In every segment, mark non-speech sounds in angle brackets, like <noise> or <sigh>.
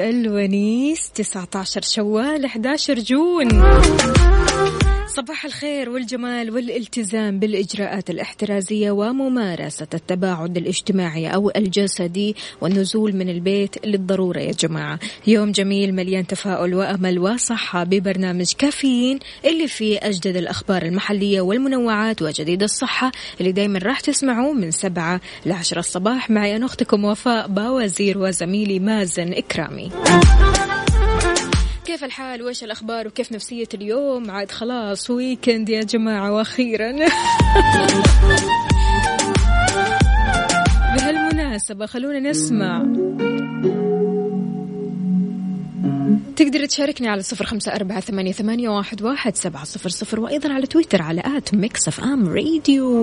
الونيس 19 شوال 11 جون. صباح الخير والجمال والالتزام بالإجراءات الاحترازية وممارسة التباعد الاجتماعي أو الجسدي والنزول من البيت للضرورة يا جماعة. يوم جميل مليان تفاؤل وأمل وصحة ببرنامج كافيين اللي فيه أجدد الأخبار المحلية والمنوعات وجديد الصحة اللي دايما راح تسمعوه من سبعة لعشرة الصباح. معي أنا أختكم وفاء باوزير وزميلي مازن إكرامي. كيف الحال؟ وإيش الأخبار؟ وكيف نفسية اليوم؟ عاد خلاص weekend يا جماعة وأخيرا. <laughs> بهالمناسبة خلونا نسمع. تقدر تشاركني على صفر خمسة أربعة ثمانية, ثمانية واحد, واحد سبعة صفر صفر وأيضا على تويتر على at Mix FM Radio.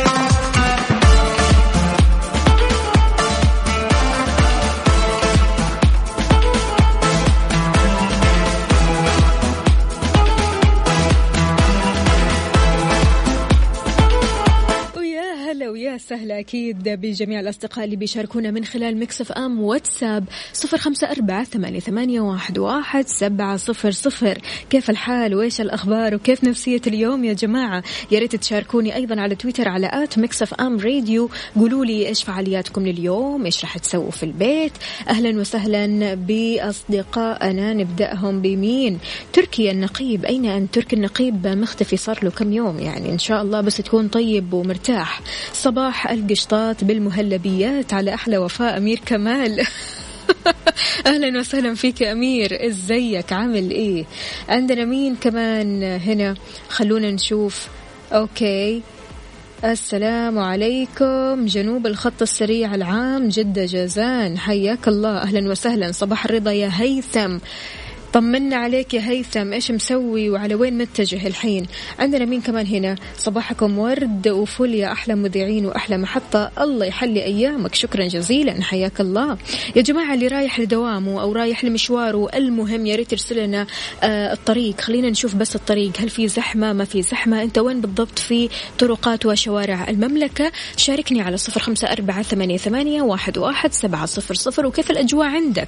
سهلا أكيد بجميع الأصدقاء اللي بيشاركونا من خلال Mix FM واتساب صفر خمسة أربعة ثمانية, واحد, واحد سبعة صفر صفر. كيف الحال؟ وإيش الأخبار؟ وكيف نفسية اليوم يا جماعة؟ يا ريت تشاركوني أيضا على تويتر على at Mix FM Radio. قولوا لي إيش فعالياتكم لليوم؟ إيش راح تسووا في البيت؟ أهلا وسهلا بأصدقائنا. نبدأهم بمين؟ تركي النقيب. أين أن تركي النقيب مختفي صار له كم يوم يعني. إن شاء الله بس تكون طيب ومرتاح. صباح القشطات بالمهلبيات على أحلى وفاء أمير كمال. <laughs> أهلا وسهلا فيك يا أمير. إزيك؟ عامل إيه؟ عندنا مين كمان هنا؟ خلونا نشوف. أوكي. السلام عليكم. جنوب الخط السريع العام جدة جازان. حياك الله. أهلا وسهلا. صباح الرضا يا هيثم. طمنا عليك يا هيثم. إيش مسوي وعلى وين متجه الحين؟ عندنا مين كمان هنا؟ صباحكم ورد وفل يا أحلى مذيعين وأحلى محطة. الله يحلي أيامك. شكرا جزيلا. حياك الله. يا جماعة اللي رايح لدوامه أو رايح لمشواره المهم يا ريت يرسل لنا آه الطريق. خلينا نشوف بس الطريق. هل في زحمة؟ ما في زحمة. أنت وين بالضبط في طرقات وشوارع المملكة؟ شاركني على صفر خمسة أربعة ثمانية, ثمانية واحد, واحد سبعة صفر صفر وكيف الأجواء عندك؟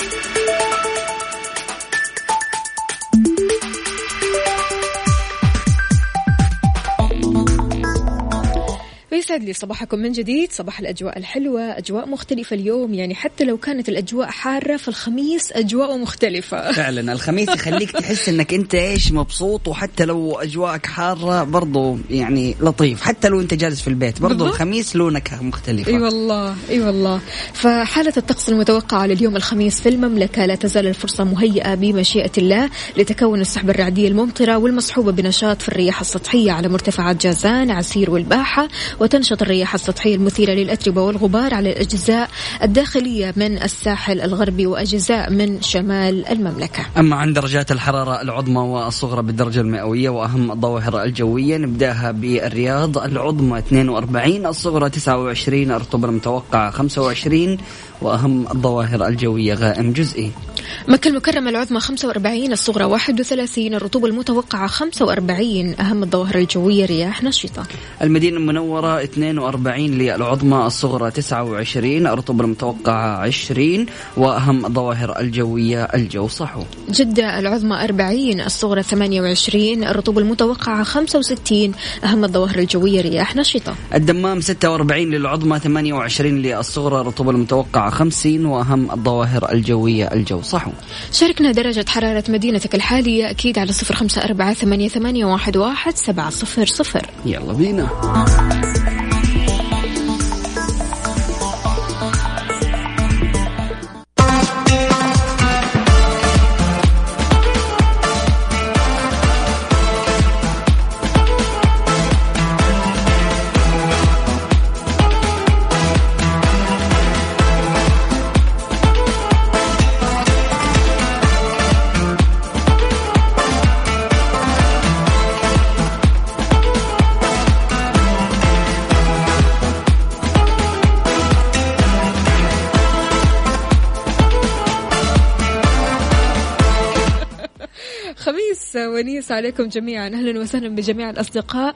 ويسعد لي صباحكم من جديد. صباح الأجواء الحلوة أجواء مختلفة اليوم. يعني حتى لو كانت الأجواء حارة فالخميس أجواء مختلفة. فعلا الخميس يخليك تحس إنك أنت إيش مبسوط. وحتى لو أجواءك حارة برضو يعني لطيف. حتى لو أنت جالس في البيت برضو. الخميس له نكهه مختلفة. أي والله أي والله. فحالة الطقس المتوقعة لليوم الخميس في المملكة لا تزال الفرصة مهيئة بمشيئة الله لتكون السحب الرعدية الممطرة والمصحوبة بنشاط في الرياح السطحية على مرتفعات جازان عسير والباحة وتنشط الرياح السطحية المثيرة للأتربة والغبار على الأجزاء الداخلية من الساحل الغربي وأجزاء من شمال المملكة. أما عن درجات الحرارة العظمى والصغرى بالدرجة المئوية وأهم الظواهر الجوية نبدأها بالرياض. العظمى 42 الصغرى 29 الرطوبة المتوقعة 25 وأهم الظواهر الجوية غائم جزئي. مكة المكرمة العظمى 45 الصغرى 31 الرطوبة المتوقعة 45 أهم الظواهر الجوية رياح نشطة. المدينة المنورة 42 للعظمى الصغرى 29 الرطوبة المتوقعة 20 وأهم الظواهر الجوية الجو صحو. جدة العظمى 40 الصغرى 28 الرطوبة المتوقعة 65 أهم الظواهر الجوية رياح نشطة. الدمام 46 للعظمى 28 للصغرى الرطوبة المتوقعة 50 وأهم الظواهر الجوية الجو صحو. شاركنا درجة حرارة مدينتك الحالية أكيد على صفر خمسة أربعة ثمانية, ثمانية واحد, واحد سبعة صفر صفر. يلا بينا. ونيس عليكم جميعا. أهلا وسهلا بجميع الأصدقاء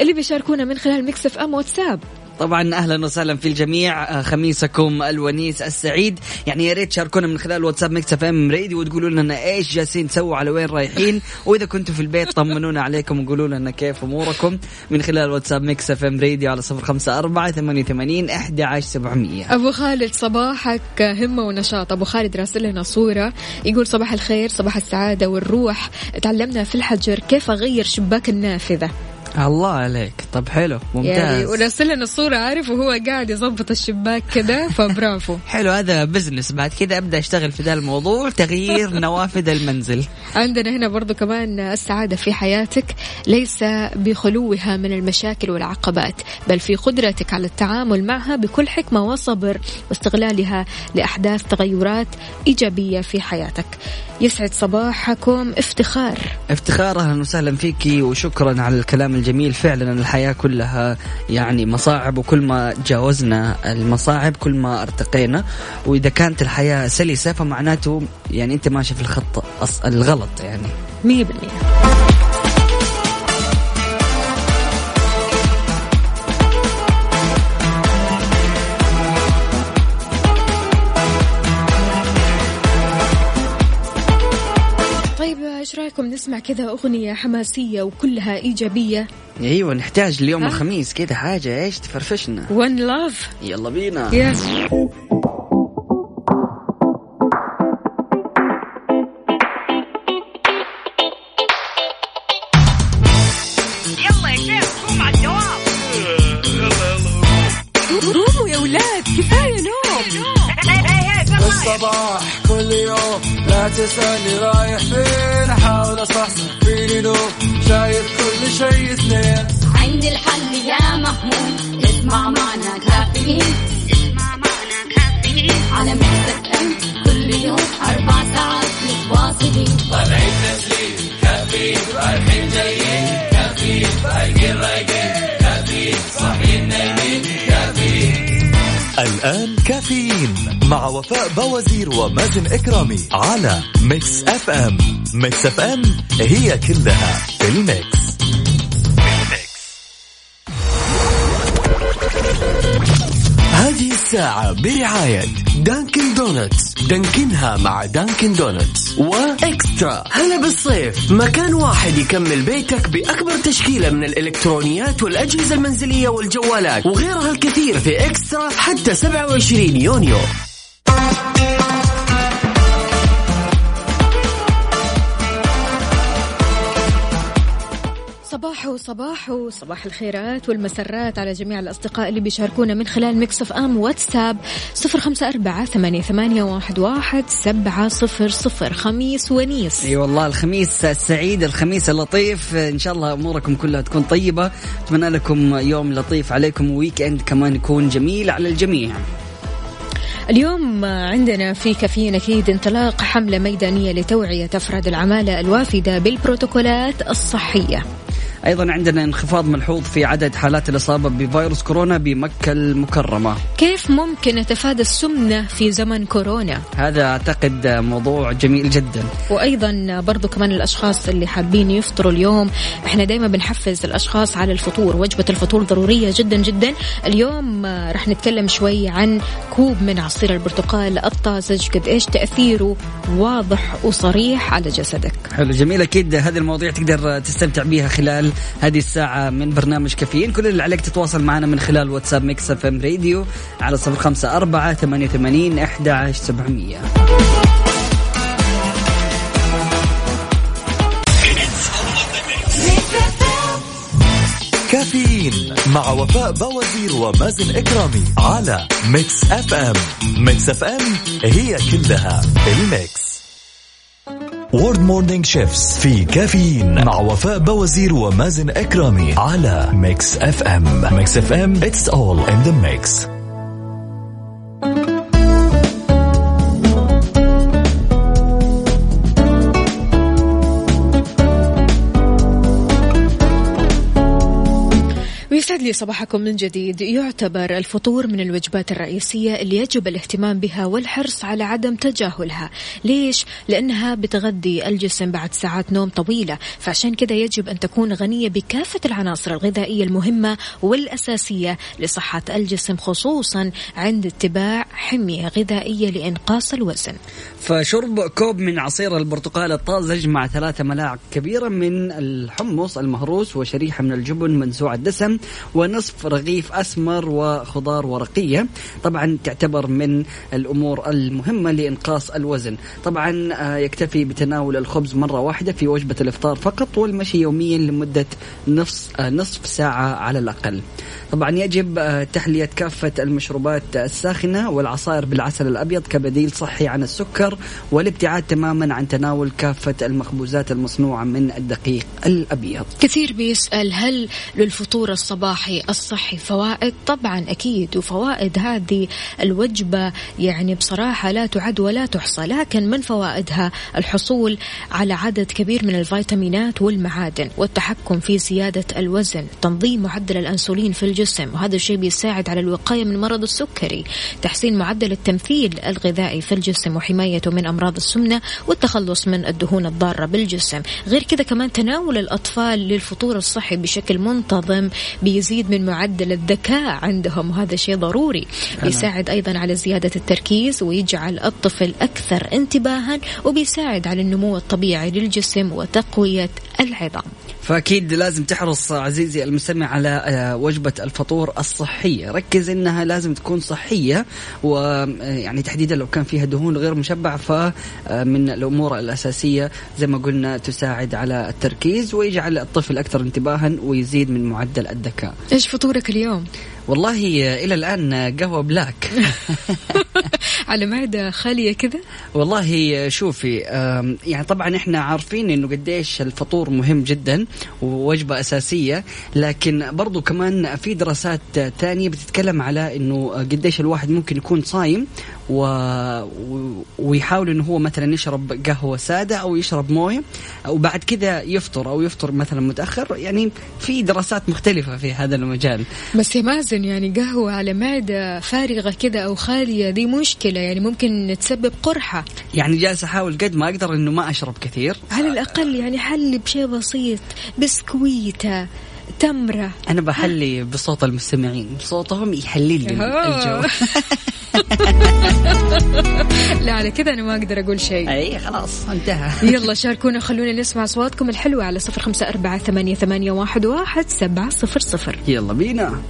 اللي بيشاركونا من خلال Mix FM واتساب. طبعا أهلا وسهلا في الجميع. آه، خميسكم الونيس السعيد. يعني يا ريت تشاركونا من خلال واتساب Mix FM Radio وتقولوا لنا إيش جالسين تسووا على وين رايحين. وإذا كنتوا في البيت طمنونا عليكم وقولوا لنا كيف أموركم. من خلال واتساب Mix FM Radio على صفر خمسة أربعة ثمانية وثمانين أحد عشر سبعمية. أبو خالد صباحك همة ونشاط. أبو خالد راسل لنا صورة. يقول صباح الخير صباح السعادة والروح. تعلمنا في الحجر كيف أغير شباك النافذة. الله عليك. طب حلو ممتاز. يعني ورسل لنا الصورة عارف؟ وهو قاعد يظبط الشباك كذا فبرافو. <laughs> حلو هذا business بعد كذا أبدأ أشتغل في ذا الموضوع تغيير <laughs> نوافذ المنزل. عندنا هنا برضو كمان السعادة في حياتك ليس بخلوها من المشاكل والعقبات بل في قدرتك على التعامل معها بكل حكمة وصبر واستغلالها لأحداث تغيرات إيجابية في حياتك. يسعد صباحكم. افتخار. افتخار أهلا وسهلا فيكي وشكرا على الكلام الجميل. فعلا الحياة كلها يعني مصاعب وكل ما تجاوزنا المصاعب كل ما ارتقينا. وإذا كانت الحياة سلسة فمعناته يعني أنت ماشي في الخط الغلط يعني. 100% نسمع كذا أغنية حماسية وكلها إيجابية. أيوه نحتاج اليوم ها؟ الخميس كذا حاجة إيش تفرفشنا؟ ون لاف يلا بينا. يس قوموا كافيين اسمع معنا كافيين على مكتب ام كل يوم أربع ساعات متواصلين طالعين تسليم كافيين رايحين جايين كافيين رايقين رايقين كافيين صاحيين نايمين كافيين الآن كافيين مع وفاء بوازير ومازن إكرامي على ميكس أف أم. ميكس أف أم هي كلها في الميكس, هذه الساعة برعاية Dunkin' Donuts دانكنها مع Dunkin' Donuts و eXtra. هلا بالصيف. مكان واحد يكمل بيتك بأكبر تشكيلة من الإلكترونيات والأجهزة المنزلية والجوالات وغيرها الكثير في eXtra حتى 27 يونيو. صباح صباح صباح الخيرات والمسرات على جميع الأصدقاء اللي بيشاركونا من خلال Mix FM واتساب صفر خمسة أربعة ثمانية, ثمانية واحد, واحد سبعة صفر صفر. خميس ونيس. أي والله الخميس السعيد الخميس اللطيف. إن شاء الله أموركم كلها تكون طيبة. أتمنى لكم يوم لطيف عليكم weekend كمان يكون جميل على الجميع. اليوم عندنا في كافيين أكيد انطلاق حملة ميدانية لتوعية أفراد العمالة الوافدة بالبروتوكولات الصحية. أيضا عندنا انخفاض ملحوظ في عدد حالات الإصابة بفيروس كورونا بمكة المكرمة. كيف ممكن نتفادى السمنة في زمن كورونا؟ هذا أعتقد موضوع جميل جدا. وأيضا برضو كمان الأشخاص اللي حابين يفطروا اليوم إحنا دائما بنحفز الأشخاص على الفطور وجبة الفطور ضرورية جدا جدا. اليوم آه، رح نتكلم شوي عن كوب من عصير البرتقال الطازج قد إيش تأثيره واضح وصريح على جسدك. حلو جميل. أكيد هذه المواضيع تقدر تستمتع بها خلال هذه الساعة من برنامج كافيين. كل اللي عليك تتواصل معنا من خلال واتساب Mix FM Radio على صفر خمسة أربعة ثمانية وثمانين احدى عشر سبعمئه كافيين مع وفاء بوازير ومازن إكرامي على Mix FM. Mix FM It's all in the mix. Your morning fix في كافيين مع وفاء بوازير ومازن إكرامي على Mix FM Mix FM It's all in the mix ويسعد لي صباحكم من جديد. يعتبر الفطور من الوجبات الرئيسية اللي يجب الاهتمام بها والحرص على عدم تجاهلها. ليش؟ لأنها بتغذي الجسم بعد ساعات نوم طويلة. فعشان كذا يجب أن تكون غنية بكافة العناصر الغذائية المهمة والأساسية لصحة الجسم خصوصا عند اتباع حمية غذائية لإنقاص الوزن. فشرب كوب من عصير البرتقال الطازج مع ثلاثة ملاعق كبيرة من الحمص المهروس وشريحة من الجبن منسوع الدسم. ونصف رغيف أسمر وخضار ورقية. طبعا تعتبر من الأمور المهمة لإنقاص الوزن. طبعا آه، يكتفي بتناول الخبز مرة واحدة في وجبة الإفطار فقط والمشي يوميا لمدة نصف, آه، نصف ساعة على الأقل. طبعا يجب آه، تحلية كافة المشروبات الساخنة والعصائر بالعسل الأبيض كبديل صحي عن السكر والابتعاد تماما عن تناول كافة المخبوزات المصنوعة من الدقيق الأبيض. كثير بيسأل هل للفطور الصباحي الصحي فوائد؟ طبعا أكيد وفوائد هذه الوجبة يعني بصراحة لا تعد ولا تحصى لكن من فوائدها الحصول على عدد كبير من الفيتامينات والمعادن والتحكم في زيادة الوزن تنظيم معدل الأنسولين في الجسم وهذا الشيء بيساعد على الوقاية من مرض السكري تحسين معدل التمثيل الغذائي في الجسم وحمايته من أمراض السمنة والتخلص من الدهون الضارة بالجسم غير كذا كمان تناول الأطفال للفطور الصحي بشكل منتظم بيزيد من معدل الذكاء عندهم وهذا شيء ضروري. بيساعد أيضا على زيادة التركيز ويجعل الطفل أكثر انتباها وبيساعد على النمو الطبيعي للجسم وتقوية العظام. فأكيد لازم تحرص عزيزي المستمع على آه، وجبة الفطور الصحية ركز إنها لازم تكون صحية ويعني تحديدا لو كان فيها دهون غير مشبعة فمن الأمور الأساسية زي ما قلنا تساعد على التركيز ويجعل الطفل أكثر انتباها ويزيد من معدل الذكاء إيش فطورك اليوم؟ والله إلى الآن قهوة بلاك <laughs> على معدة خالية كذا؟ والله شوفي يعني طبعا إحنا عارفين إنه قديش الفطور مهم جدا ووجبة أساسية لكن برضو كمان في دراسات تانية بتتكلم على إنه قديش الواحد ممكن يكون صايم و... ويحاول إنه هو مثلا يشرب قهوة سادة أو يشرب موية وبعد كذا يفطر أو يفطر مثلا متأخر. يعني في دراسات مختلفة في هذا المجال. بس يا مازن يعني قهوة على معدة فارغة كذا أو خالية دي مشكلة. يعني ممكن تسبب قرحة. يعني جالس أحاول قد ما أقدر إنه ما أشرب كثير. على الأقل يعني حل بشيء بسيط. بسكويتة تمرة. أنا بحلي بصوت المستمعين. صوتهم يحلل لي. الجو. <laughs> لا على كذا أنا ما أقدر أقول شيء. أي خلاص انتهى. يلا شاركونا خلونا نسمع أصواتكم الحلوة على صفر خمسة أربعة ثمانية, ثمانية واحد, واحد سبعة صفر صفر. يلا بينا.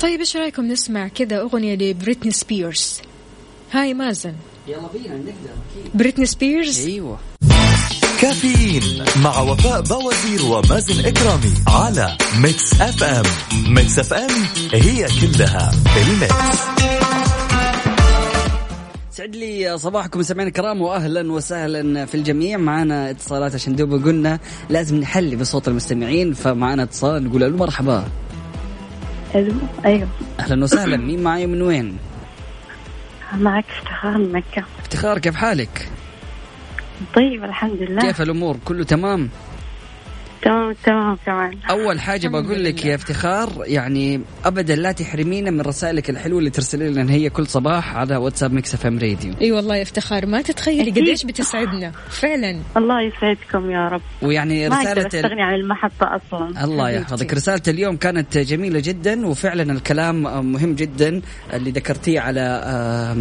طيب إيش رأيكم نسمع كذا أغنية لبريتني سبيرز؟ Hi مازن. يلا بينا نقدر بريتني سبيرز. أيوه. كافيين مع وفاء بوازير ومازن إكرامي على Mix FM. Mix FM It's all in the mix. سعد لي صباحكم سمعنا الكرام واهلا وسهلا في الجميع. معنا اتصالات عشان دوب قلنا لازم نحلي بصوت المستمعين فمعنا اتصال نقول له مرحبا. ألو أيوه. أهلا وسهلا. مين معي من وين؟ معك افتخار من مكة. افتخار كيف حالك؟ طيب الحمد لله. كيف الأمور؟ كله تمام؟ تمام تمام كمان أول حاجة بقول لك. يا افتخار يعني ابدا لا تحرمينا من رسائلك الحلوة اللي ترسلي لنا هي كل صباح على واتساب Mix FM Radio. إي والله يا افتخار ما تتخيلي. قديش بتسعدنا. فعلا. الله يسعدكم يا رب. ويعني ما رسالة ال- أستغني عن المحطة أصلا. الله. يحفظك. رسالة اليوم كانت جميلة جدا وفعلا الكلام مهم جدا اللي ذكرتيه على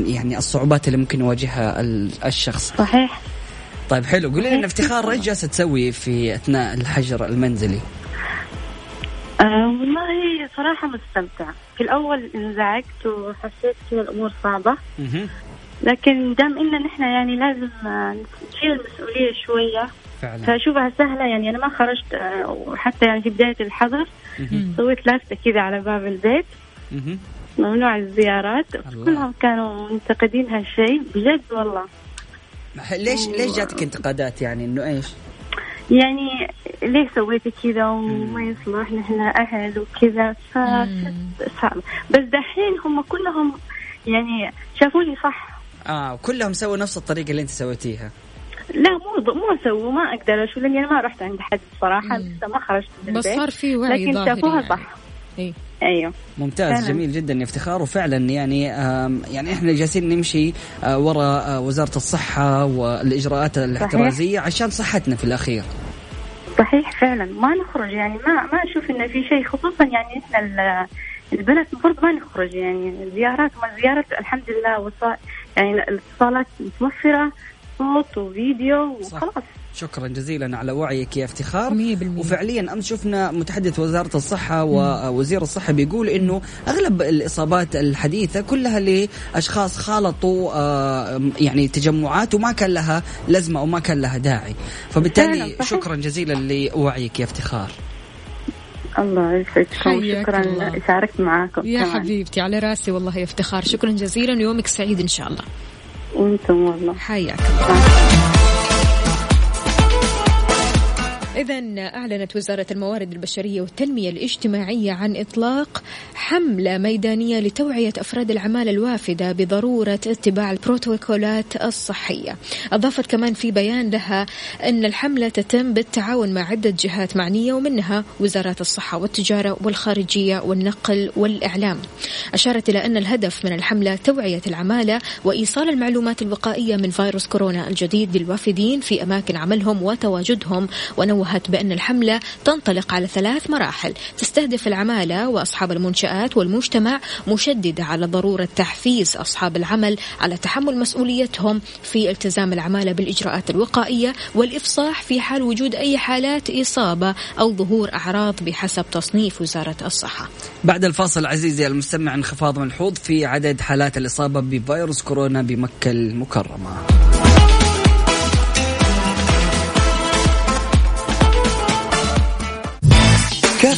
يعني الصعوبات اللي ممكن يواجهها ال- الشخص. صحيح. طيب حلو. قولي لنا افتخار إيش جالسة تسوي في أثناء الحجر المنزلي؟ آه والله صراحة مستمتعة في الأول انزعجت وحسيت كذا الأمور صعبة. لكن دام إن نحن يعني لازم نشيل المسؤولية شوية فعلا. فأشوفها سهلة. يعني أنا ما خرجت آه، وحتى يعني في بداية الحظر. سويت لافتة كذا على باب البيت. ممنوع الزيارات. كلهم كانوا منتقدين هالشيء بجد والله. ليش ليش جاتك انتقادات يعني إنه إيش؟ يعني ليه سويتي كذا وما يصلح نحن أهل وكذا ف صعب بس دحين هم كلهم يعني شافوني صح آه كلهم سووا نفس الطريقة اللي أنت سويتيها لا مو مو سووا ما أقدر أشوف لأني أنا ما رحت عند حد بصراحه مم. لسه ما خرجت من بس البيت صار في وعي لكن شافوها يعني. صح إيه. أيوه. ممتاز فعلاً. جميل جدا افتخار. وفعلا يعني يعني إحنا جالسين نمشي آه، وراء آه، وزارة الصحة والإجراءات الاحترازية عشان صحتنا في الأخير. صحيح فعلا. ما نخرج يعني ما ما أشوف انه في شيء خصوصا يعني إحنا ال- البنات المفروض ما نخرج يعني. زيارات ما زيارات الحمد لله وصا يعني الاتصالات متوفرة صوت وفيديو. وخلاص. شكرا جزيلا على وعيك يا افتخار. مية بالمية. وفعليا امس شفنا متحدث وزارة الصحة ووزير الصحة بيقول إنه أغلب الإصابات الحديثة كلها لأشخاص خالطوا آه، يعني تجمعات وما كان لها لازمة أو ما كان لها داعي. فبالتالي. شكرا جزيلا لوعيك يا افتخار. الله يسعدكم شكرا الله. شاركت معاكم يا كمان. حبيبتي على راسي والله يا افتخار. شكرا جزيلا ويومك سعيد إن شاء الله. وأنتم والله. حياك الله. إذا أعلنت وزارة الموارد البشرية والتنمية الاجتماعية عن إطلاق حملة ميدانية لتوعية أفراد العمالة الوافدة بضرورة اتباع البروتوكولات الصحية. أضافت كمان في بيان لها أن الحملة تتم بالتعاون مع عدة جهات معنية ومنها وزارات الصحة والتجارة والخارجية والنقل والإعلام. أشارت إلى أن الهدف من الحملة توعية العمالة وإيصال المعلومات الوقائية من فيروس كورونا الجديد للوافدين في أماكن عملهم وتواجدهم ونوهت بأن الحملة تنطلق على ثلاث مراحل تستهدف العمالة وأصحاب المنشآت والمجتمع مشددة على ضرورة تحفيز أصحاب العمل على تحمل مسؤوليتهم في التزام العمالة بالإجراءات الوقائية والإفصاح في حال وجود أي حالات إصابة أو ظهور أعراض بحسب تصنيف وزارة الصحة. بعد الفاصل عزيزي المستمع انخفاض ملحوظ في عدد حالات الإصابة بفيروس كورونا بمكة المكرمة.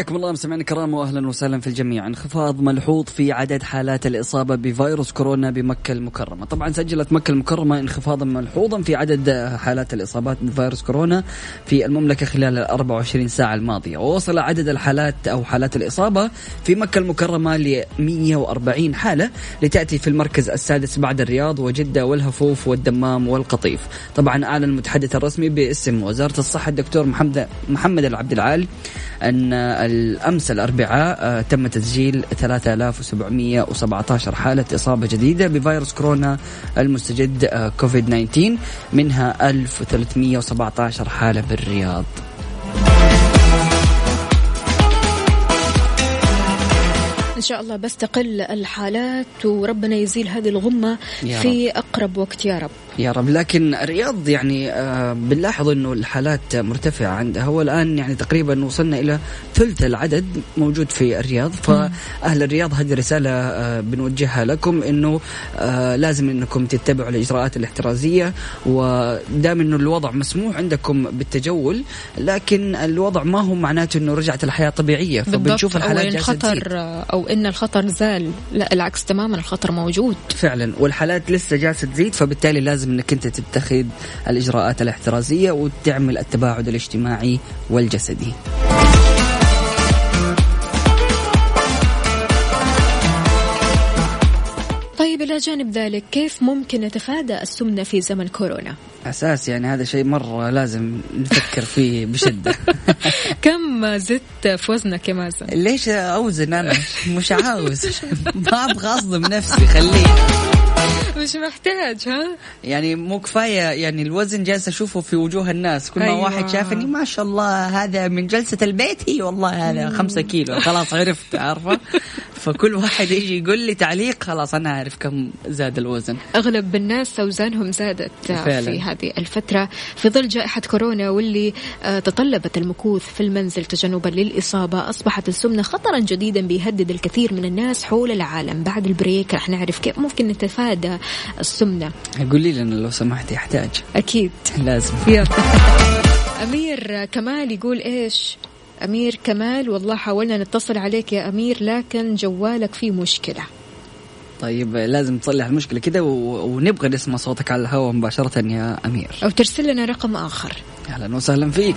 حياكم الله مستمعينا الكرام واهلا وسهلا في الجميع. انخفاض ملحوظ في عدد حالات الإصابة بفيروس كورونا بمكة المكرمة. طبعا سجلت مكة المكرمة انخفاضا ملحوظا في عدد حالات الإصابات بفيروس كورونا في المملكة خلال ال 24 ساعة الماضية. ووصل عدد الحالات أو حالات الإصابة في مكة المكرمة ل 140 حالة لتأتي في المركز السادس بعد الرياض وجدة والهفوف والدمام والقطيف. طبعا أعلن المتحدث الرسمي باسم وزارة الصحة الدكتور محمد محمد العبد العال أن الأمس الأربعاء آه، تم تسجيل 3717 حالة إصابة جديدة بفيروس كورونا المستجد آه، كوفيد 19 منها 1317 حالة بالرياض. إن شاء الله بس تقل الحالات وربنا يزيل هذه الغمة يا في أقرب وقت يا رب. يا رب. لكن الرياض يعني آه، بنلاحظ إنه الحالات مرتفعة عندها. والان يعني تقريبا وصلنا إلى ثلث العدد موجود في الرياض. فأهل الرياض هذه رسالة آه، بنوجهها لكم إنه آه، لازم إنكم تتبعوا الإجراءات الاحترازية. ودام إنه الوضع مسموح عندكم بالتجول لكن الوضع ما هو معناته إنه رجعت الحياة طبيعية. فبنشوف أو الحالات إن جالسة الخطر تزيد. أو إن الخطر زال. لا العكس تماما الخطر موجود. فعلا. والحالات لسه جالسة تزيد فبالتالي لازم لازم انك انت تتخذ الإجراءات الاحترازية وتعمل التباعد الاجتماعي والجسدي. طيب إلى جانب ذلك كيف ممكن نتفادى السمنة في زمن كورونا؟ أساس يعني هذا شيء مرة لازم نفكر فيه بشدة. <laughs> كم زدت في وزنك يا مازن؟ ليش أوزن أنا؟ مش عاوز. <laughs> ما أبغى أصدم نفسي خليه. مش محتاج ها؟ يعني مو كفاية يعني الوزن جالس أشوفه في وجوه الناس كل ما أيوة. واحد شافني ما شاء الله هذا من جلسة البيت هي والله هذا خمسة كيلو خلاص عرفت عارفة <laughs> فكل واحد يجي يقول لي تعليق خلاص أنا أعرف كم زاد الوزن. أغلب الناس اوزانهم زادت فعلاً. في هذه الفترة. في ظل جائحة كورونا واللي آه، تطلبت المكوث في المنزل تجنبا للإصابة أصبحت السمنة خطرا جديدا بيهدد الكثير من الناس حول العالم. بعد البريك رح نعرف كيف ممكن نتفادى السمنة. قولي لنا لو سمحتي يحتاج أكيد. لازم. يلا. أمير كمال يقول إيش؟ أمير كمال والله حاولنا نتصل عليك يا أمير لكن جوالك فيه مشكلة. طيب لازم تصلح المشكلة كده. ونبغى نسمع صوتك على الهواء مباشرة يا أمير. أو ترسل لنا رقم آخر. أهلا وسهلا فيك.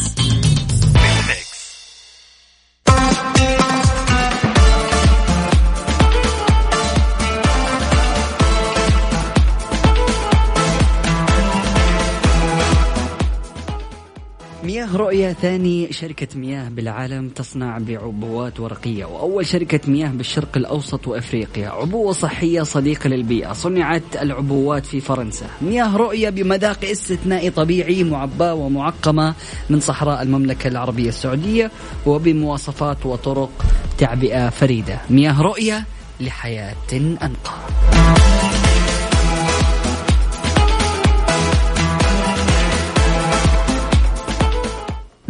رؤية ثاني شركة مياه بالعالم تصنع بعبوات ورقية. وأول شركة مياه بالشرق الأوسط وأفريقيا. عبوة صحية صديقة للبيئة. صنعت العبوات في فرنسا. مياه رؤية بمذاق استثنائي طبيعي معباة ومعقمة من صحراء المملكة العربية السعودية وبمواصفات وطرق تعبئة فريدة. مياه رؤية لحياة أنقى.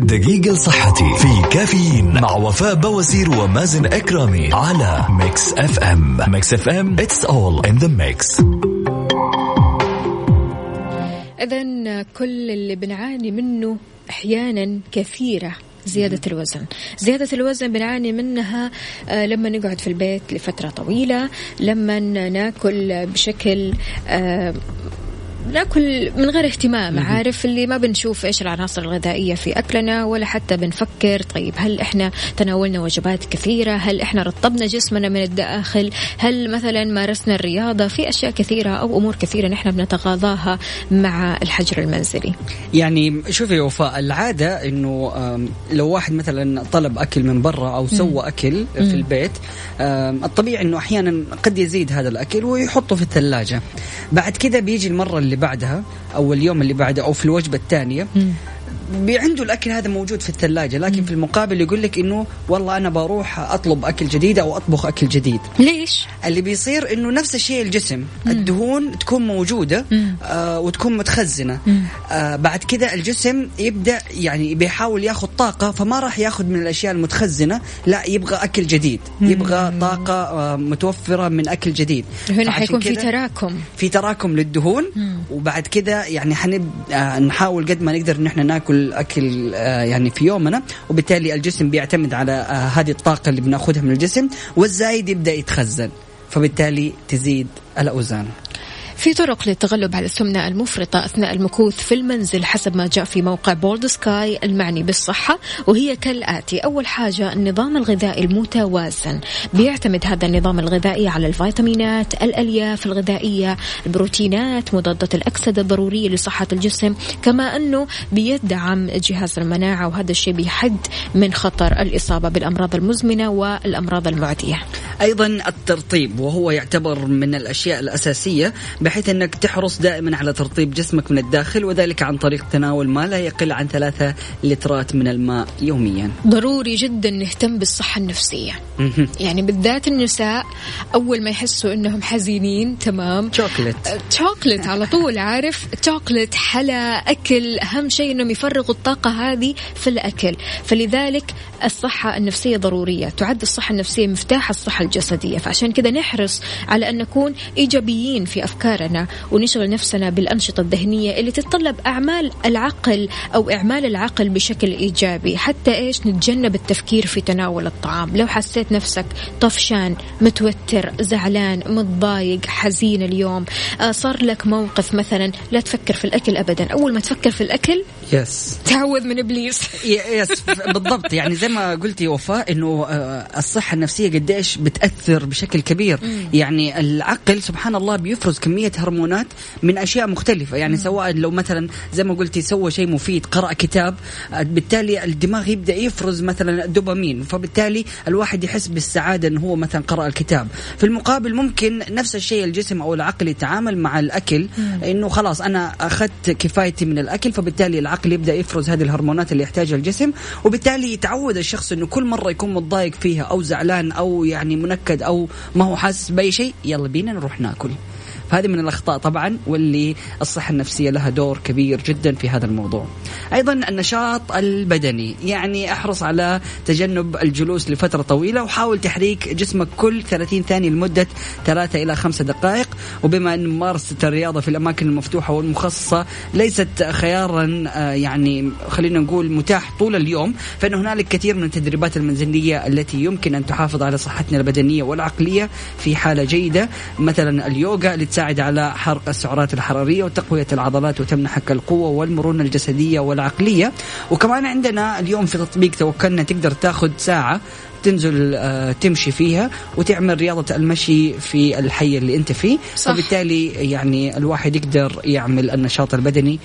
دقيقة لصحتي في كافيين مع وفاء بوازير ومازن إكرامي على Mix FM. Mix FM It's all in the mix. إذا كل اللي بنعاني منه أحيانا كثيرة زيادة الوزن. زيادة الوزن بنعاني منها آه، لما نقعد في البيت لفترة طويلة لما ناكل بشكل آه، ناكل من غير اهتمام عارف اللي ما بنشوف إيش العناصر الغذائية في أكلنا ولا حتى بنفكر طيب هل إحنا تناولنا وجبات كثيرة؟ هل إحنا رطبنا جسمنا من الداخل؟ هل مثلا مارسنا الرياضة؟ في أشياء كثيرة أو أمور كثيرة نحن بنتغاضاها مع الحجر المنزلي. يعني شوفي وفاء العادة إنه لو واحد مثلا طلب أكل من برا أو سوى أكل في البيت الطبيعي إنه أحيانا قد يزيد هذا الأكل ويحطه في الثلاجة. بعد كذا بيجي المرة اللي بعدها أو اليوم اللي بعده أو في الوجبة الثانية. بي- عنده الأكل هذا موجود في الثلاجة لكن في المقابل يقول لك إنه والله أنا بروح أطلب أكل جديد أو أطبخ أكل جديد. ليش؟ اللي بيصير إنه نفس الشيء الجسم الدهون تكون موجودة آه وتكون متخزنة. آه بعد كده الجسم يبدأ يعني بيحاول ياخذ طاقة فما راح ياخذ من الأشياء المتخزنة لا يبغى أكل جديد يبغى طاقة آه متوفرة من أكل جديد. هنا حيكون في تراكم. في تراكم للدهون وبعد كده يعني حنب آه نحاول قد ما نقدر إن إحنا ناكل اكل آه يعني في يومنا وبالتالي الجسم بيعتمد على آه هذه الطاقة اللي بنأخذها من الجسم والزايد يبدأ يتخزن فبالتالي تزيد الأوزان. في طرق للتغلب على السمنة المفرطة أثناء المكوث في المنزل حسب ما جاء في موقع بولد سكاي المعني بالصحة وهي كالآتي أول حاجة النظام الغذائي المتوازن. بيعتمد هذا النظام الغذائي على الفيتامينات الألياف الغذائية البروتينات مضادة الأكسدة الضرورية لصحة الجسم كما أنه بيدعم جهاز المناعة وهذا الشيء بيحد من خطر الإصابة بالأمراض المزمنة والأمراض المعدية. أيضا الترطيب وهو يعتبر من الأشياء الأساسية بحيث أنك تحرص دائما على ترطيب جسمك من الداخل وذلك عن طريق تناول ما لا يقل عن ثلاثة لترات من الماء يوميا. ضروري جدا نهتم بالصحة النفسية. يعني بالذات النساء أول ما يحسوا أنهم حزينين تمام. شوكلت شوكلت على طول عارف؟ شوكلت حلا أكل. أهم شيء أنهم يفرغوا الطاقة هذه في الأكل. فلذلك الصحة النفسية ضرورية. تعد الصحة النفسية مفتاح الصحة الجسدية. فعشان كذا نحرص على أن نكون إيجابيين في أفكارنا ونشغل نفسنا بالأنشطة الذهنية اللي تتطلب أعمال العقل أو إعمال العقل بشكل إيجابي. حتى إيش؟ نتجنب التفكير في تناول الطعام. لو حسيت نفسك طفشان متوتر زعلان متضايق حزين اليوم آه صار لك موقف مثلا لا تفكر في الأكل أبدا. أول ما تفكر في الأكل يس تعوذ من إبليس. <laughs> يس بالضبط. يعني زي ما قلتي وفاء إنه آه، الصحة النفسية قديش بتأثر بشكل كبير. يعني العقل سبحان الله بيفرز كميه هرمونات من أشياء مختلفة. يعني سواء لو مثلا زي ما قلتي سوى شيء مفيد قرأ كتاب بالتالي الدماغ يبدأ يفرز مثلا الدوبامين فبالتالي الواحد يحس بالسعادة إنه هو مثلا قرأ الكتاب. في المقابل ممكن نفس الشيء الجسم أو العقل يتعامل مع الأكل إنه خلاص أنا أخذت كفايتي من الأكل فبالتالي العقل يبدأ يفرز هذه الهرمونات اللي يحتاجها الجسم وبالتالي يتعود الشخص إنه كل مرة يكون متضايق فيها أو زعلان أو يعني منكد أو ما هو حاسس بأي شيء يلا بينا نروح ناكل. فهذه من الأخطاء طبعا واللي الصحة النفسية لها دور كبير جدا في هذا الموضوع. أيضا النشاط البدني، يعني أحرص على تجنب الجلوس لفترة طويلة وحاول تحريك جسمك كل 30 ثانية لمدة 3 إلى 5 دقائق وبما أن ممارسة الرياضة في الأماكن المفتوحة والمخصصة ليست خيارا آه، يعني خلينا نقول متاح طول اليوم، فإن هنالك كثير من التدريبات المنزلية التي يمكن أن تحافظ على صحتنا البدنية والعقلية في حالة جيدة، مثلا اليوغا اللي على حرق السعرات الحرارية وتقوية العضلات وتمنحك القوة والمرونة الجسدية والعقلية. وكمان عندنا اليوم في تطبيق توكلنا تقدر تاخذ ساعة تنزل آه، تمشي فيها وتعمل رياضة المشي في الحي اللي أنت فيه. صح. فبالتالي يعني الواحد يقدر يعمل النشاط البدني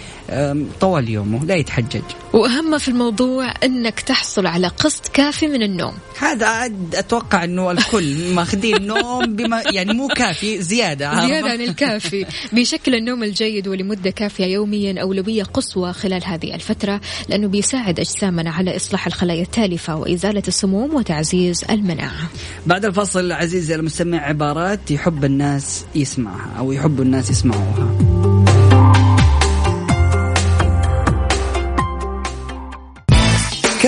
طوال يومه لا يتحجج. وأهم في الموضوع أنك تحصل على قسط كافي من النوم. هذا أتوقع إنه الكل ماخذين نوم بما يعني مو كافي زيادة؟ زيادة عن الكافي. بيشكل النوم الجيد ولمدة كافية يوميا أولوية قصوى خلال هذه الفترة لأنه بيساعد أجسامنا على إصلاح الخلايا التالفة وإزالة السموم وتعزيز المناعة. بعد الفاصل عزيزي المستمع عبارات يحب الناس يسمعها أو يحب الناس يسمعوها.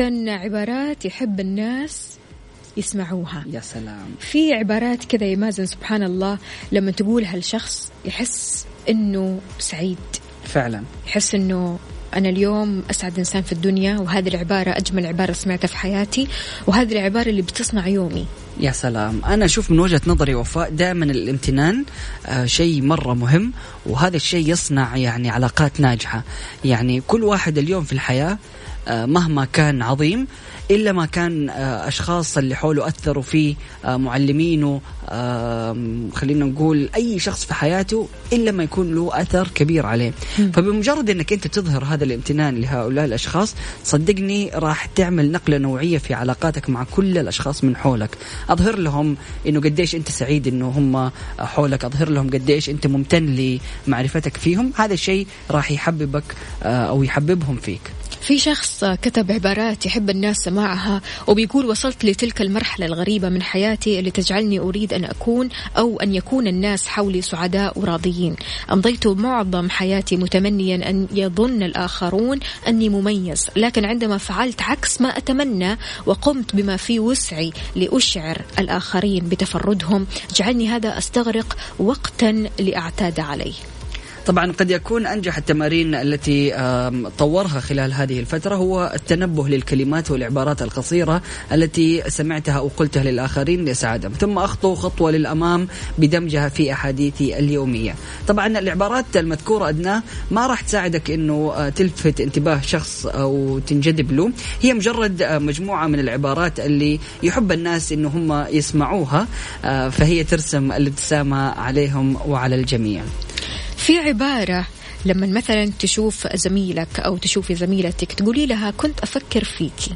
إذا عبارات يحب الناس يسمعوها. يا سلام. في عبارات كذا يا مازن سبحان الله لما تقولها لشخص يحس إنه سعيد. فعلا. يحس إنه أنا اليوم أسعد إنسان في الدنيا وهذه العبارة أجمل عبارة سمعتها في حياتي وهذه العبارة اللي بتصنع يومي. يا سلام. أنا أشوف من وجهة نظري وفاء دائما الامتنان آه شيء مرة مهم وهذا الشيء يصنع يعني علاقات ناجحة. يعني كل واحد اليوم في الحياة آه مهما كان عظيم إلا ما كان آه، أشخاص اللي حوله أثروا فيه آه، معلمينه خلينا نقول أي شخص في حياته إلا ما يكون له أثر كبير عليه. فبمجرد إنك أنت تظهر هذا الامتنان لهؤلاء الأشخاص صدقني راح تعمل نقلة نوعية في علاقاتك مع كل الأشخاص من حولك. أظهر لهم إنه قديش أنت سعيد إنه هم حولك أظهر لهم قديش أنت ممتن لمعرفتك فيهم. هذا الشيء راح يحببك آه، أو يحببهم فيك. في شخص كتب عبارات يحب الناس سماعها وبيقول وصلت لتلك المرحلة الغريبة من حياتي اللي تجعلني أريد أن أكون أو أن يكون الناس حولي سعداء وراضيين. أمضيت معظم حياتي متمنيا أن يظن الآخرون أني مميز لكن عندما فعلت عكس ما أتمنى وقمت بما في وسعي لأشعر الآخرين بتفردهم جعلني هذا أستغرق وقتا لأعتاد عليه. طبعا قد يكون أنجح التمارين التي طورها خلال هذه الفترة هو التنبه للكلمات والعبارات القصيرة التي سمعتها أو قلتها للآخرين لاسعادهم، ثم أخطو خطوة للأمام بدمجها في أحاديثي اليومية. طبعا العبارات المذكورة ادناه ما راح تساعدك إنه آه، تلفت انتباه شخص أو تنجذب له، هي مجرد آه، مجموعة من العبارات اللي يحب الناس إنه هم يسمعوها آه، فهي ترسم الابتسامة عليهم وعلى الجميع. في عبارة لما مثلا تشوف زميلك أو تشوفي زميلتك تقولي لها كنت أفكر فيكي.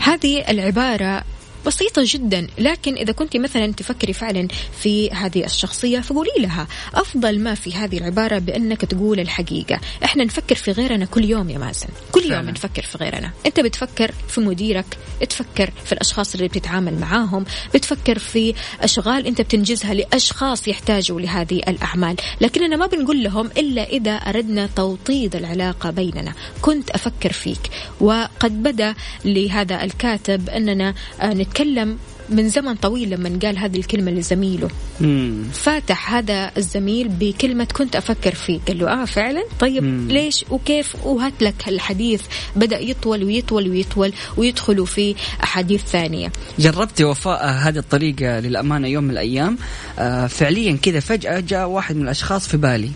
هذه العبارة بسيطة جدا لكن إذا كنت مثلا تفكري فعلا في هذه الشخصية فقولي لها أفضل ما في هذه العبارة بأنك تقول الحقيقة. إحنا نفكر في غيرنا كل يوم يا مازن. كل يوم فعلا. نفكر في غيرنا. أنت بتفكر في مديرك تفكر في الأشخاص اللي بتتعامل معاهم بتفكر في أشغال أنت بتنجزها لأشخاص يحتاجوا لهذه الأعمال. لكننا ما بنقول لهم إلا إذا أردنا توطيد العلاقة بيننا. كنت أفكر فيك. وقد بدا لهذا الكاتب أننا آه، نتكلم من زمن طويل لما قال هذه الكلمة لزميله. مم. فاتح هذا الزميل بكلمة كنت أفكر فيك قال له آه فعلا؟ طيب مم. ليش؟ وكيف؟ وهات لك الحديث. بدأ يطول ويطول ويطول ويدخلوا في أحاديث ثانية. جربت وفاء هذه الطريقة للأمانة يوم من الأيام. آه فعليا كذا فجأة جاء واحد من الأشخاص في بالي.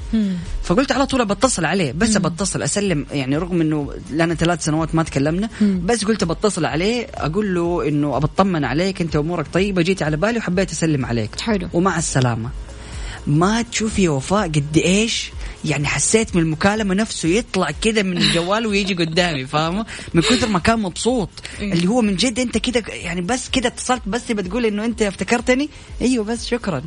فقلت على طول بتصل عليه بس بتصل أسلم يعني رغم أنه لنا ثلاث سنوات ما تكلمنا بس قلت بتصل عليه أقول له أنه أبطمن عليك أنت أمورك طيبة جيت على بالي وحبيت أسلم عليك. حلو. ومع السلامة. ما تشوفي يا وفاء قد إيش؟ يعني حسيت من المكالمة نفسه يطلع كذا من الجوال ويجي قدامي فاهمة؟ من كثر ما كان مبسوط. اللي هو من جد أنت كذا يعني بس كذا اتصلت بس بتقول إنه أنت افتكرتني؟ أيوه بس شكرا.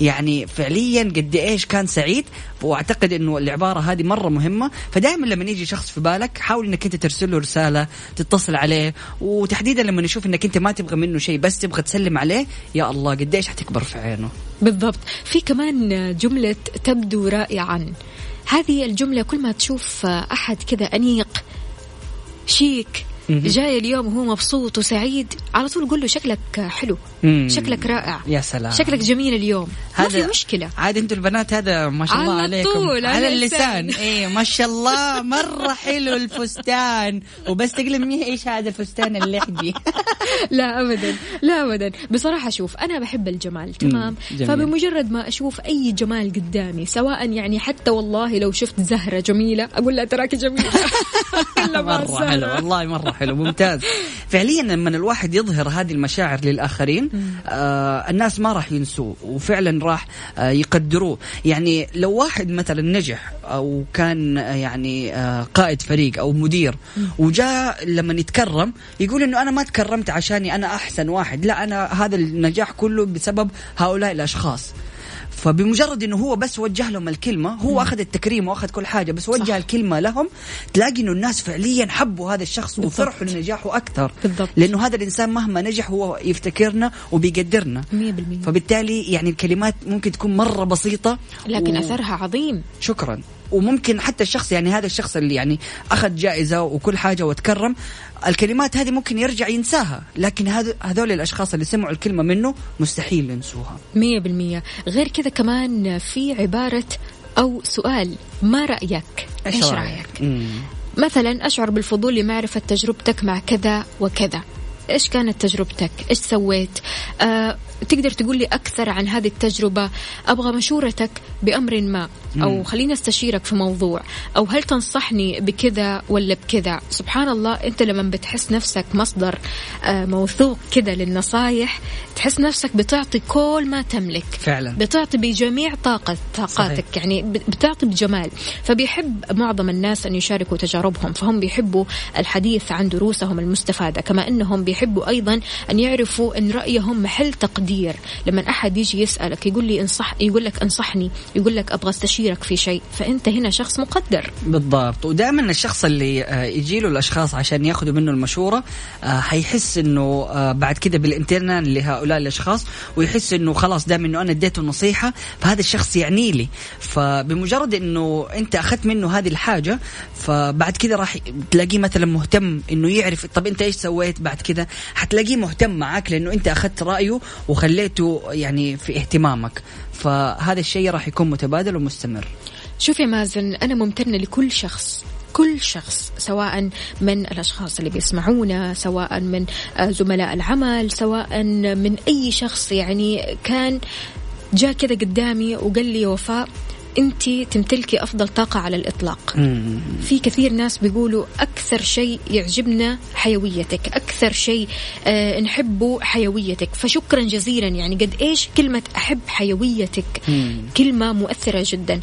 يعني فعليا قد إيش كان سعيد وأعتقد إنه العبارة هذه مرة مهمة. فدائما لما يجي شخص في بالك حاول إنك أنت ترسل له رسالة تتصل عليه وتحديدا لما نشوف إنك أنت ما تبغى منه شيء بس تبغى تسلم عليه يا الله قد إيش حتكبر في عينه. بالضبط في كمان جملة تبدو رائعا هذه الجملة كل ما تشوف أحد كذا أنيق شيك. جاي اليوم وهو مبسوط وسعيد. على طول قول له شكلك حلو. مم. شكلك رائع. يا سلام. شكلك جميل اليوم. ما في مشكلة. عاد أنتوا البنات هذا ما شاء الله على عليكم. طول، على اللسان. إيه ما شاء الله. مرة حلو الفستان. وبس تقلب مية إيش هذا الفستان اللحدي <laughs> لا ابدا. لا ابدا. بصراحة شوف أنا بحب الجمال تمام؟ جميل. فبمجرد ما أشوف أي جمال قدامي سواء يعني حتى والله لو شفت زهرة جميلة أقول لها تراكي جميلة. <laughs> مرة حلو. والله مرة حلو ممتاز. <laughs> فعليا لما الواحد يظهر هذه المشاعر للآخرين آه الناس ما راح ينسوه وفعلا راح آه يقدروه. يعني لو واحد مثلا نجح أو كان آه يعني آه قائد فريق أو مدير وجاء لما يتكرم يقول إنه أنا ما تكرمت عشاني أنا أحسن واحد. لا أنا هذا النجاح كله بسبب هؤلاء الأشخاص. فبمجرد إنه هو بس وجه لهم الكلمة هو أخذ التكريم وأخذ كل حاجة بس وجه صح. الكلمة لهم تلاقي إنه الناس فعليا حبوا هذا الشخص وفرحوا لنجاحه أكثر. بالضبط. لأنه هذا الإنسان مهما نجح هو يفتكرنا وبيقدرنا. 100% فبالتالي يعني الكلمات ممكن تكون مرة بسيطة لكن و- أثرها عظيم. شكرا. وممكن حتى الشخص يعني هذا الشخص اللي يعني أخذ جائزة وكل حاجة وتكرم الكلمات هذه ممكن يرجع ينساها لكن هذ- هذول الأشخاص اللي سمعوا الكلمة منه مستحيل ينسوها. مية بالمية. غير كذا كمان في عبارة أو سؤال ما رأيك؟ إيش رأيك؟ مم. مثلا أشعر بالفضول لمعرفة تجربتك مع كذا وكذا. إيش كانت تجربتك؟ إيش سويت؟ آه، تقدر تقول لي أكثر عن هذه التجربة؟ أبغى مشورتك بأمر ما أو خليني أستشيرك في موضوع. أو هل تنصحني بكذا ولا بكذا؟ سبحان الله أنت لما بتحس نفسك مصدر آه، موثوق كذا للنصايح تحس نفسك بتعطي كل ما تملك. فعلا. بتعطي بجميع طاقة طاقاتك. صحيح. يعني بتعطي بجمال. فبيحب معظم الناس أن يشاركوا تجاربهم. فهم بيحبوا الحديث عن دروسهم المستفادة. كما أنهم بيحبوا أيضا أن يعرفوا أن رأيهم محل تقدير لما أحد يجي يسألك يقول لي انصح يقول لك انصحني يقول لك أبغى استشيرك في شيء فأنت هنا شخص مقدر. بالضبط. ودائما الشخص اللي آه، يجي له الأشخاص عشان ياخذوا منه المشورة آه، حيحس إنه آه، بعد كده بالامتنان لهؤلاء الأشخاص ويحس إنه خلاص دام إنه أنا اديته نصيحة فهذا الشخص يعني لي. فبمجرد إنه أنت أخذت منه هذه الحاجة فبعد كده راح تلاقيه مثلا مهتم إنه يعرف طب أنت إيش سويت بعد كده؟ حتلاقيه مهتم معك لأنه أنت أخذت رأيه وخليته يعني في اهتمامك. فهذا الشيء راح يكون متبادل ومستمر. شوف يا مازن أنا ممتنة لكل شخص كل شخص سواء من الأشخاص اللي بيسمعونا سواء من زملاء العمل سواء من أي شخص يعني كان جاء كذا قدامي وقال لي وفاء انت تمتلكي افضل طاقة على الاطلاق. في كثير ناس بيقولوا أكثر شيء يعجبنا حيويتك أكثر شيء آه نحبه حيويتك. فشكرا جزيلا يعني قد إيش كلمة أحب حيويتك كلمة مؤثرة جدا.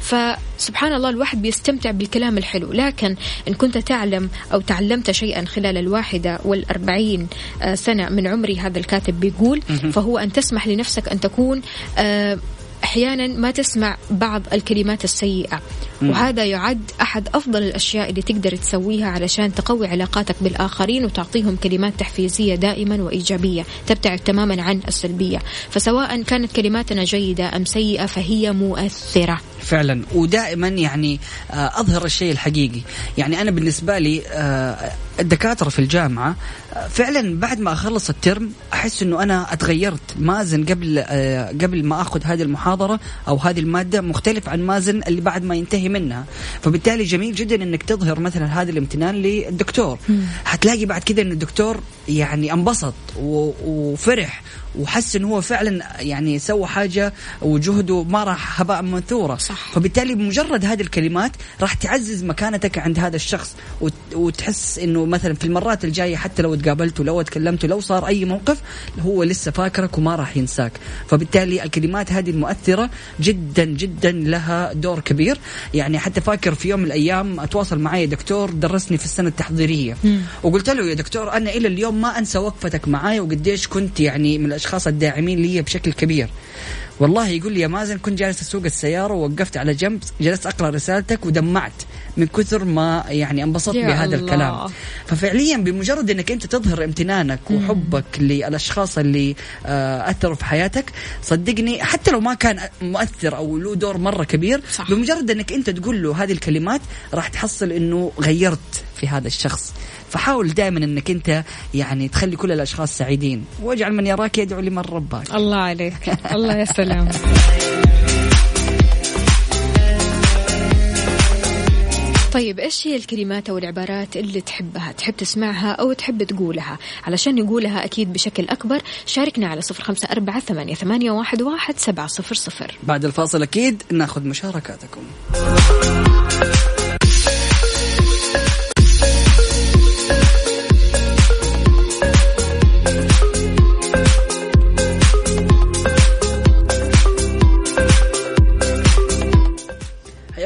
فسبحان الله الواحد بيستمتع بالكلام الحلو. لكن إن كنت تعلم أو تعلمت شيئا خلال الواحدة والأربعين آه، سنة من عمري هذا الكاتب بيقول فهو أن تسمح لنفسك أن تكون آه، أحيانا ما تسمع بعض الكلمات السيئة. وهذا يعد أحد أفضل الأشياء اللي تقدر تسويها علشان تقوي علاقاتك بالآخرين وتعطيهم كلمات تحفيزية دائما وإيجابية تبتعد تماما عن السلبية. فسواء كانت كلماتنا جيدة أم سيئة فهي مؤثرة. فعلا. ودائما يعني آه، أظهر الشيء الحقيقي. يعني أنا بالنسبة لي آه، الدكاترة في الجامعة فعلا بعد ما أخلص الترم أحس إنه أنا أتغيرت. مازن قبل آه، قبل ما آخذ هذه المحاضرة أو هذه المادة مختلف عن مازن اللي بعد ما ينتهي منها. فبالتالي جميل جدا إنك تظهر مثلا هذا الامتنان للدكتور. حتلاقي بعد كده إن الدكتور يعني انبسط وفرح وحس إنه هو فعلا يعني سوى حاجة وجهده ما راح هباء منثورة. صح. فبالتالي بمجرد هذه الكلمات راح تعزز مكانتك عند هذا الشخص وت- وتحس إنه مثلا في المرات الجاية حتى لو تقابلته لو تكلمته لو صار أي موقف هو لسه فاكرك وما راح ينساك. فبالتالي الكلمات هذه المؤثرة جدا جدا لها دور كبير. يعني حتى فاكر في يوم من الأيام أتواصل معي دكتور درسني في السنة التحضيرية. وقلت له يا دكتور أنا إلى اليوم ما أنسى وقفتك معي وقديش كنت يعني من الأشخاص الداعمين لي بشكل كبير والله يقول لي يا مازن كنت جالس أسوق السيارة ووقفت على جنب جلست أقرأ رسالتك ودمعت من كثر ما يعني انبسطت بهذا الله. الكلام ففعليا بمجرد إنك أنت تظهر امتنانك وحبك للأشخاص اللي آه، أثروا في حياتك صدقني حتى لو ما كان مؤثر أو له دور مرة كبير صح. بمجرد إنك أنت تقول له هذه الكلمات راح تحصل إنه غيرت في هذا الشخص فحاول دائما إنك أنت يعني تخلي كل الأشخاص سعيدين. واجعل من يراك يدعو لمن رباك الله عليك. <laughs> الله يا سلام طيب إيش هي الكلمات أو العبارات اللي تحبها؟ تحب تسمعها أو تحب تقولها؟ علشان نقولها أكيد بشكل أكبر شاركنا على صفر خمسة أربعة ثمانيه, ثمانية واحد, واحد سبعة صفر صفر. بعد الفاصل أكيد ناخذ مشاركاتكم.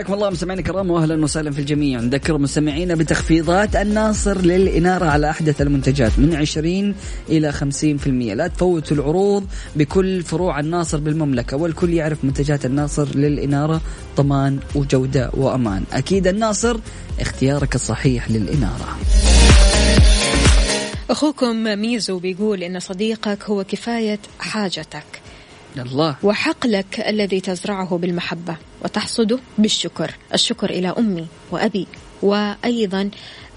حياكم الله مستمعينا الكرام واهلا وسهلا في الجميع. نذكر مستمعينا بتخفيضات الناصر للإنارة على أحدث المنتجات من 20 إلى 50% لا تفوتوا العروض بكل فروع الناصر بالمملكة والكل يعرف منتجات الناصر للإنارة ضمان وجودة وأمان. أكيد الناصر اختيارك الصحيح للإنارة. أخوكم ميزو بيقول إن صديقك هو كفاية حاجتك. الله. وحقلك الذي تزرعه بالمحبة وتحصده بالشكر. الشكر إلى أمي وأبي. وأيضا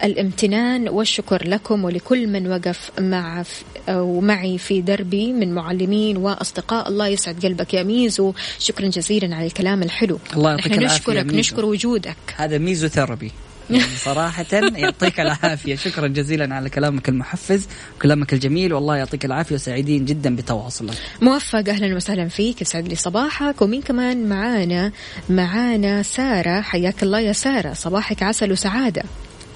الامتنان والشكر لكم ولكل من وقف مع أو معي في دربي من معلمين وأصدقاء. الله يسعد قلبك يا ميزو. شكرا جزيلا على الكلام الحلو. الله يعطيك نحن العافية نشكرك ميزو. نشكر وجودك. هذا ميزو therapy يعني صراحة يعطيك العافية. شكرا جزيلا على كلامك المحفز وكلامك الجميل والله يعطيك العافية وسعيدين جدا بتواصلك. موفق أهلا وسهلا فيك يسعد لي صباحك. ومين كمان معانا؟ معانا سارة حياك الله يا سارة. صباحك عسل وسعادة.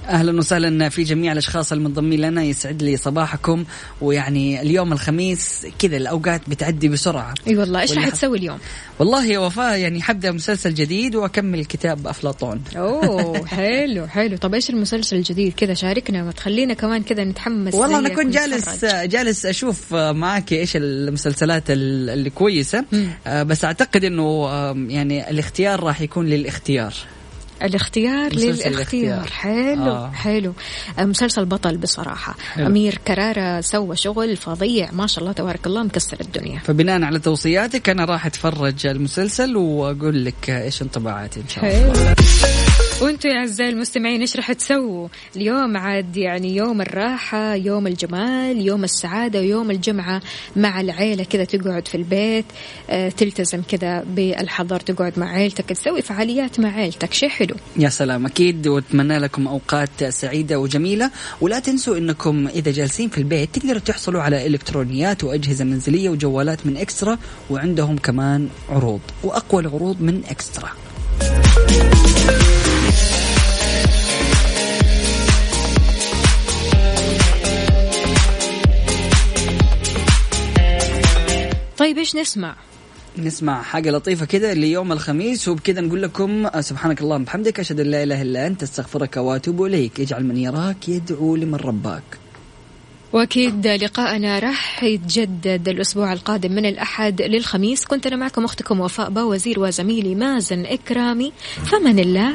أهلا وسهلا في جميع الأشخاص المنضمين لنا. يسعد لي صباحكم. ويعني اليوم الخميس كذا الأوقات بتعدي بسرعة. إي والله. إيش راح تسوي اليوم؟ والله يا وفاء يعني حبدأ مسلسل جديد وأكمل كتاب أفلاطون. أوه <laughs> حلو حلو. طب إيش المسلسل الجديد؟ كذا شاركنا وتخلينا كمان كذا نتحمس والله أنا كنت جالس. جالس أشوف معك إيش المسلسلات ال- اللي كويسة. مم. آه، بس أعتقد إنه يعني الاختيار راح يكون للاختيار. الاختيار للاختيار. حلو آه. حلو. مسلسل بطل بصراحة. حلو. أمير كرارة سوى شغل فظيع. ما شاء الله تبارك الله مكسر الدنيا. فبناء على توصياتك أنا راح أتفرج المسلسل وأقول لك إيش انطباعاتي إن شاء الله. حلو. وأنتم يا أعزائي المستمعين إيش راح تسووا؟ اليوم عاد يعني يوم الراحة، يوم الجمال، يوم السعادة ويوم الجمعة مع العيلة كذا تقعد في البيت آه، تلتزم كذا بالحظر تقعد مع عيلتك تسوي فعاليات مع عيلتك شيء حلو. يا سلام أكيد وأتمنى لكم أوقات سعيدة وجميلة. ولا تنسوا إنكم إذا جالسين في البيت تقدروا تحصلوا على إلكترونيات وأجهزة منزلية وجوالات من إكسترا وعندهم كمان عروض وأقوى العروض من إكسترا. طيب إيش نسمع؟ نسمع حاجة لطيفة كده ليوم الخميس وبكذا نقول لكم سبحانك اللهم بحمدك أشهد أن لا إله إلا أنت أستغفرك وأتوب إليك. اجعل من يراك يدعو لمن رباك. وأكيد لقاءنا راح يتجدد الأسبوع القادم من الأحد للخميس. كنت أنا معكم أختكم وفاء باوزير وزميلي مازن إكرامي. فمن الله.